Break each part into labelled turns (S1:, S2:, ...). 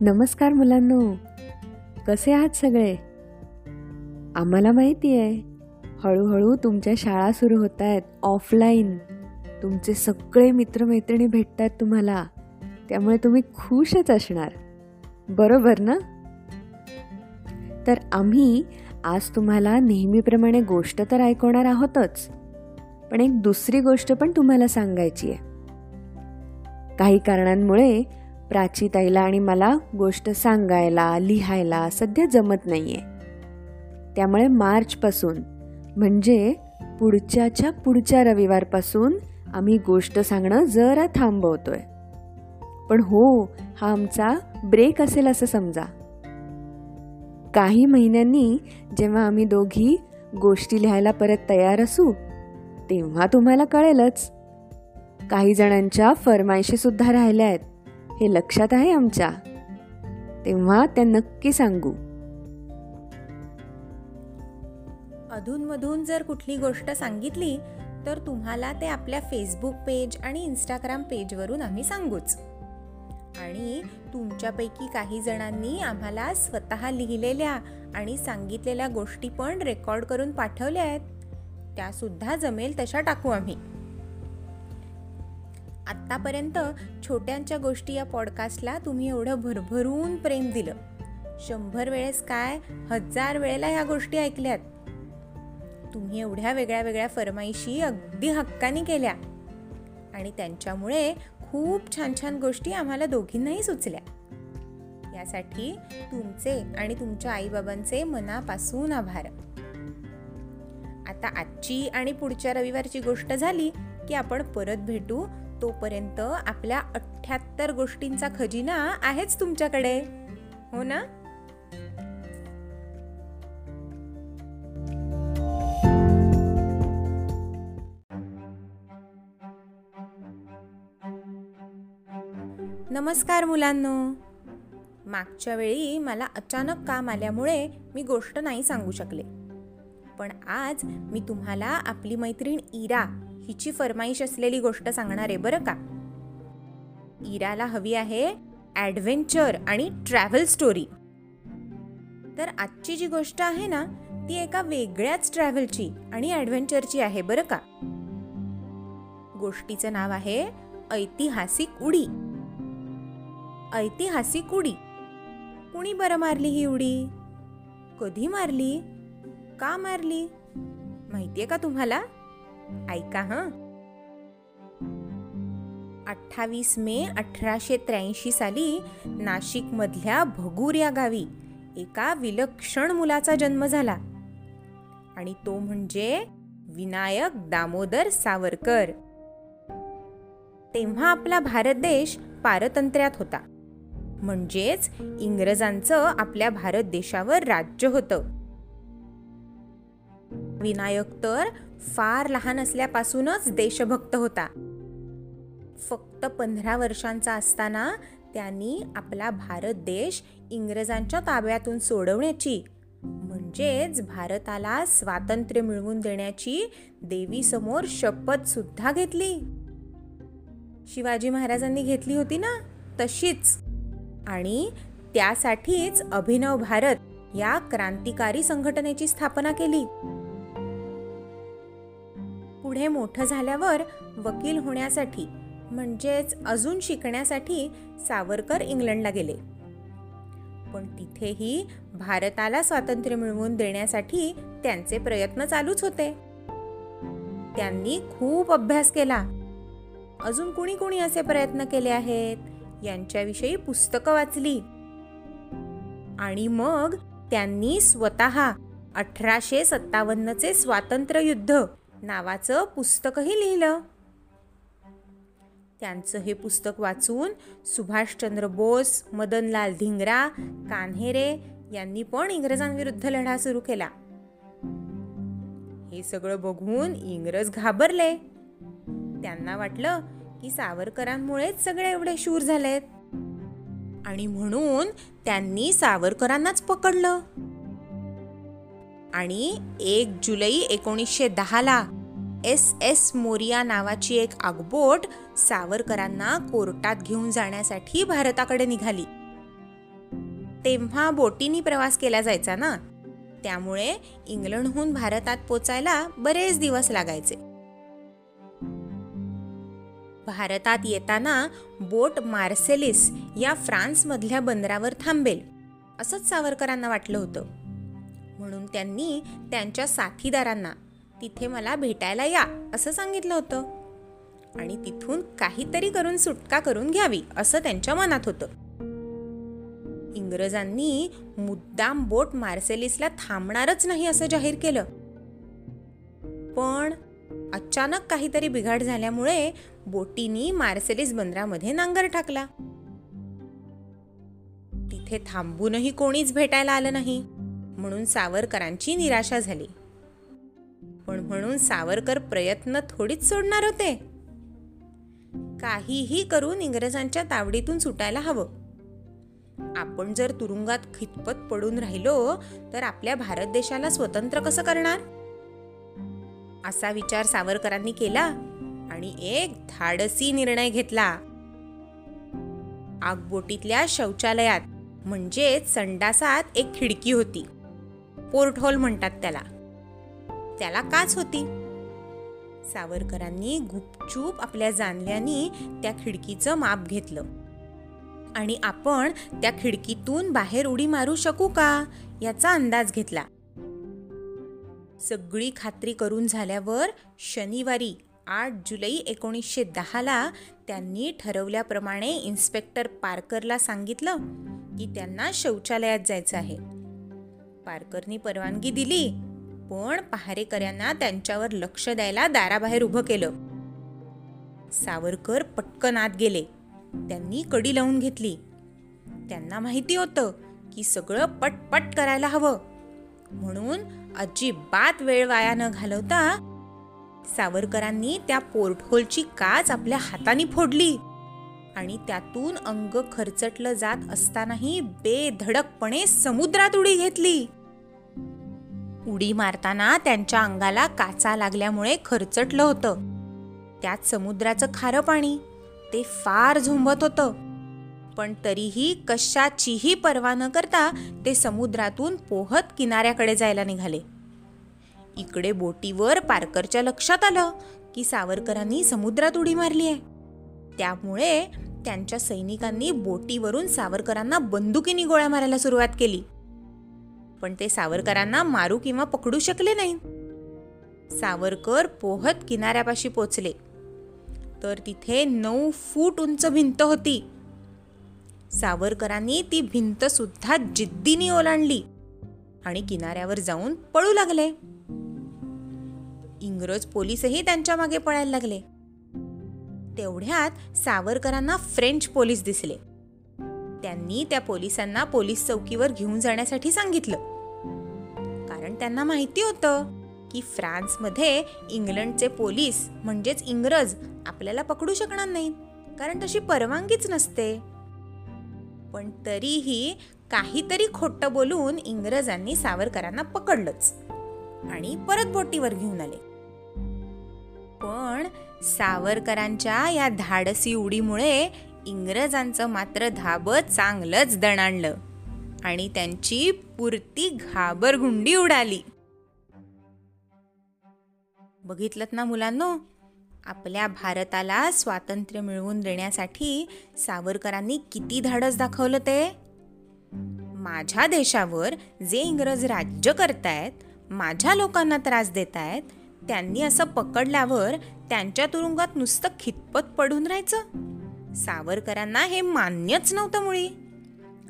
S1: नमस्कार मुलांनो. कसे आहात सगळे? आम्हाला माहिती आहे हळूहळू तुमच्या शाळा सुरू होत आहेत ऑफलाईन. तुमचे सगळे मित्रमैत्रिणी भेटत आहेत तुम्हाला. त्यामुळे तुम्ही खुशच असणार. बरोबर ना? तर आम्ही आज तुम्हाला नेहमीप्रमाणे गोष्ट तर ऐकवणार आहोतच पण एक दुसरी गोष्ट पण तुम्हाला सांगायची आहे. काही कारणांमुळे प्राचीताईला आणि मला गोष्ट सांगायला लिहायला सध्या जमत नाही आहे त्यामुळे मार्चपासून म्हणजे पुढच्याच्या पुढच्या रविवारपासून आम्ही गोष्ट सांगणं जरा थांबवतोय. पण हो हा आमचा ब्रेक असेल असं समजा. काही महिन्यांनी जेव्हा आम्ही दोघी गोष्टी लिहायला परत तयार असू तेव्हा तुम्हाला कळेलच. काही जणांच्या फरमायशी सुद्धा राहिल्या आहेत. हे लक्षात आहे आमच्या? तेव्हा त्या नक्की सांगू.
S2: अधूनमधून जर कुठली गोष्ट सांगितली तर तुम्हाला ते आपल्या फेसबुक पेज आणि इंस्टाग्राम पेजवरून आम्ही सांगूच. आणि तुमच्यापैकी काही जणांनी आम्हाला स्वतः लिहिलेल्या आणि सांगितलेल्या गोष्टी पण रेकॉर्ड करून पाठवल्या आहेत. त्यासुद्धा जमेल तशा टाकू आम्ही. आत्तापर्यंत छोट्यांच्या गोष्टी या पॉडकास्टला तुम्ही एवढं भरभरून प्रेम दिलं. शंभर वेळेस काय हजार वेळेला ह्या गोष्टी ऐकल्यात. तुम्ही एवढ्या वेगळ्या वेगळ्या फरमाईशी अगदी हक्काने केल्या. आणि त्यांच्यामुळे खूप छान छान गोष्टी आम्हाला दोघींनाही सुचल्या. यासाठी तुमचे आणि तुमच्या आईबाबांचे मनापासून आभार. आता आजची आणि पुढच्या रविवारची गोष्ट झाली की आपण परत भेटू तोपर्यंत आपल्या अठ्ठ्याहत्तर गोष्टींचा खजिना आहेच तुमच्याकडे. हो ना? नमस्कार मुलांनो. मागच्या वेळी मला अचानक काम आल्यामुळे मी गोष्ट नाही सांगू शकले. पण आज मी तुम्हाला आपली मैत्रीण इरा हिची फरमाईश असलेली गोष्ट सांगणार आहे बरं का? इराला हवी आहे ॲडव्हेंचर आणि ट्रॅव्हल स्टोरी. तर आजची जी गोष्ट आहे ना ती एका वेगळ्याच ट्रॅव्हलची आणि ॲडव्हेंचरची आहे बरं का? गोष्टीचं नाव आहे ऐतिहासिक उडी. ऐतिहासिक उडी. कुणी बरं मारली ही उडी? कधी मारली? का मारली? माहितीये का तुम्हाला? ऐका हां. अठ्ठावीस मे अठराशे त्र्याऐंशी साली नाशिकमधल्या भगूर या गावी एका विलक्षण मुलाचा जन्म झाला. आणि तो म्हणजे विनायक दामोदर सावरकर. तेव्हा आपला भारत देश पारतंत्र्यात होता. म्हणजेच इंग्रजांचं आपल्या भारत देशावर राज्य होतं. विनायक तर फार लहान असल्यापासूनच देशभक्त होता. फक्त पंधरा वर्षांचा असताना त्यांनी आपला भारत देश इंग्रजांच्या ताब्यातून सोडवण्याची म्हणजेच भारताला स्वातंत्र्य मिळवून देण्याची देवीसमोर शपथ सुद्धा घेतली. शिवाजी महाराजांनी घेतली होती ना? तशीच. आणि त्यासाठीच अभिनव भारत या क्रांतिकारी संघटनेची स्थापना केली. पुढे मोठं झाल्यावर वकील होण्यासाठी म्हणजेच अजून शिकण्यासाठी सावरकर इंग्लंडला गेले. पण तिथेही भारताला स्वातंत्र्य मिळवून देण्यासाठी त्यांचे प्रयत्न चालूच होते. त्यांनी खूप अभ्यास केला. अजून कुणी कुणी असे प्रयत्न केले आहेत? यांच्याविषयी पुस्तकं वाचली. आणि मग त्यांनी स्वतः अठराशे सत्तावन्नचे स्वातंत्र्य युद्ध नावाचं पुस्तकही लिहिलं. त्यांचं हे पुस्तक वाचून सुभाषचंद्र बोस मदनलाल धिंगरा कान्हेरे यांनी पण इंग्रजांविरुद्ध लढा सुरू केला. हे सगळं बघून इंग्रज घाबरले. त्यांना वाटलं की सावरकरांमुळेच सगळे एवढे शूर झालेत. आणि म्हणून त्यांनी सावरकरांनाच पकडलं. आणि एक जुलै एकोणीसशे दहाला एस एस मोरिया नावाची एक आगबोट सावरकरांना कोर्टात घेऊन जाण्यासाठी भारताकडे निघाली. तेव्हा बोटीनी प्रवास केला जायचा ना? त्यामुळे इंग्लंडहून भारतात पोचायला बरेच दिवस लागायचे. भारतात येताना बोट मार्सेलिस या फ्रान्समधल्या बंदरावर थांबेल असंच सावरकरांना वाटलं होतं. म्हणून त्यांनी त्यांच्या साथीदारांना तिथे मला भेटायला या असं सांगितलं होतं. आणि तिथून काहीतरी करून सुटका करून घ्यावी असं त्यांच्या मनात होतं. इंग्रजांनी मुद्दाम बोट मार्सेलिसला थांबणारच नाही असं जाहीर केलं. पण अचानक काहीतरी बिघाड झाल्यामुळे बोटीनी मार्सेलिस बंदरामध्ये नांगर टाकला. तिथे थांबूनही कोणीच भेटायला आलं नाही. म्हणून सावरकरांची निराशा झाली. पण म्हणून सावरकर प्रयत्न थोडीच सोडणार होते. काहीही करून इंग्रजांच्या तावडीतून सुटायला हवं. आपण जर तुरुंगात खितपत पडून राहिलो तर आपल्या भारत देशाला स्वतंत्र कसं करणार? असा विचार सावरकरांनी केला आणि एक धाडसी निर्णय घेतला. आगबोटीतल्या शौचालयात म्हणजेच संडासात एक खिडकी होती. पोर्ट होल म्हणतात त्याला. त्याला काच होती. सावरकरांनी गुपचूप आपल्या जाणल्यानी त्या खिडकीचं माप घेतलं. आणि आपण त्या खिडकीतून बाहेर उडी मारू शकू का? याचा अंदाज घेतला. सगळी खात्री करून झाल्यावर शनिवारी आठ जुलै एकोणीसशे दहाला त्यांनी ठरवल्याप्रमाणे इन्स्पेक्टर पारकरला सांगितलं की त्यांना शौचालयात जायचं आहे. पारकरनी परवानगी दिली. पण पहारेकऱ्यांना त्यांच्यावर लक्ष द्यायला दाराबाहेर उभं केलं. सावरकर पटकन आत गेले. त्यांनी कडी लावून घेतली. त्यांना माहिती होतं की सगळं पटपट करायला हवं. म्हणून अजिबात वेळ वाया न घालवता सावरकरांनी त्या पोर्टहोलची काच आपल्या हाताने फोडली. आणि त्यातून अंग खरचटलं जात असतानाही बेधडकपणे समुद्रात उडी घेतली. उडी मारताना त्यांच्या अंगाला काचा लागल्यामुळे खरचटलं होतं. त्यात समुद्राचं खारं पाणी ते फार झुंबत होतं. पण तरीही कशाचीही पर्वा न करता ते समुद्रातून पोहत किनाऱ्याकडे जायला निघाले. इकडे बोटीवर पारकरच्या लक्षात आलं की सावरकरांनी समुद्रात उडी मारली आहे. त्यामुळे त्यांच्या सैनिकांनी बोटीवरून सावरकरांना बंदुकीने गोळ्या मारायला सुरुवात केली. पण ते सावरकरांना मारू किंवा पकडू शकले नाही. सावरकर पोहत किनाऱ्यापाशी पोचले. तर तिथे नऊ फूट उंच भिंत होती. सावरकरांनी ती भिंत सुद्धा जिद्दीने ओलांडली आणि किनाऱ्यावर जाऊन पळू लागले. इंग्रज पोलीसही त्यांच्या मागे पळायला लागले. तेवढ्यात सावरकरांना फ्रेंच पोलीस दिसले. त्यांनी त्या पोलिसांना पोलीस चौकीवर घेऊन जाण्यासाठी सांगितलं. कारण त्यांना माहिती होतं की फ्रान्समध्ये इंग्लंडचे पोलीस म्हणजेच इंग्रज आपल्याला पकडू शकणार नाहीत कारण तशी परवानगीच नसते. पण तरीही काहीतरी खोटं बोलून इंग्रजांनी सावरकरांना पकडलंच आणि परत बोटीवर घेऊन आले. पण सावरकरांच्या या धाडसी उडीमुळे इंग्रजांचं मात्र धाबं चांगलंच दणाणलं. आणि त्यांची पुरती घाबरगुंडी उडाली. बघितलं ना मुलांनो? आपल्या भारताला स्वातंत्र्य मिळवून देण्यासाठी सावरकरांनी किती धाडस दाखवलं ते? माझ्या देशावर जे इंग्रज राज्य करतायत माझ्या लोकांना त्रास देत आहेत त्यांनी असं पकडल्यावर त्यांच्या तुरुंगात नुसतं खितपत पडून राहायचं? सावरकरांना हे मान्यच नव्हतं मुळी.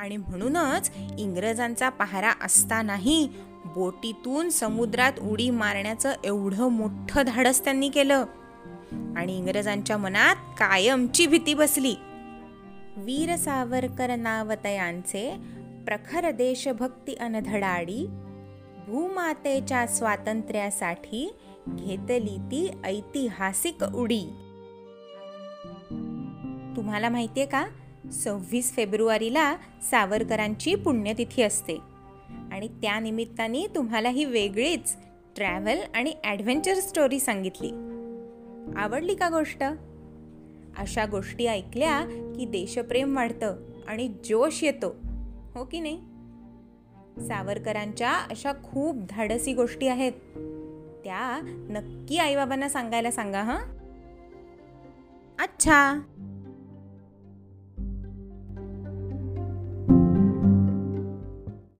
S2: आणि म्हणूनच इंग्रजांचा पहारा असतानाही बोटीतून समुद्रात उडी मारण्याचं एवढं मोठं धाडस त्यांनी केलं. आणि इंग्रजांच्या मनात कायमची भीती बसली. वीर सावरकर नावतयांचे प्रखर देशभक्ती अनधडाडी भूमातेच्या स्वातंत्र्यासाठी घेतली ती ऐतिहासिक उडी. तुम्हाला माहिती आहे का? सव्वीस फेब्रुवारीला सावरकरांची पुण्यतिथी असते. आणि त्यानिमित्ताने तुम्हाला ही वेगळीच ट्रॅव्हल आणि ॲडव्हेंचर स्टोरी सांगितली. आवडली का गोष्ट? अशा गोष्टी ऐकल्या की देशप्रेम वाढतं आणि जोश येतो. हो की नाही? सावरकरांच्या अशा खूप धाडसी गोष्टी आहेत. त्या नक्की आईबाबांना सांगायला सांगा हां? अच्छा!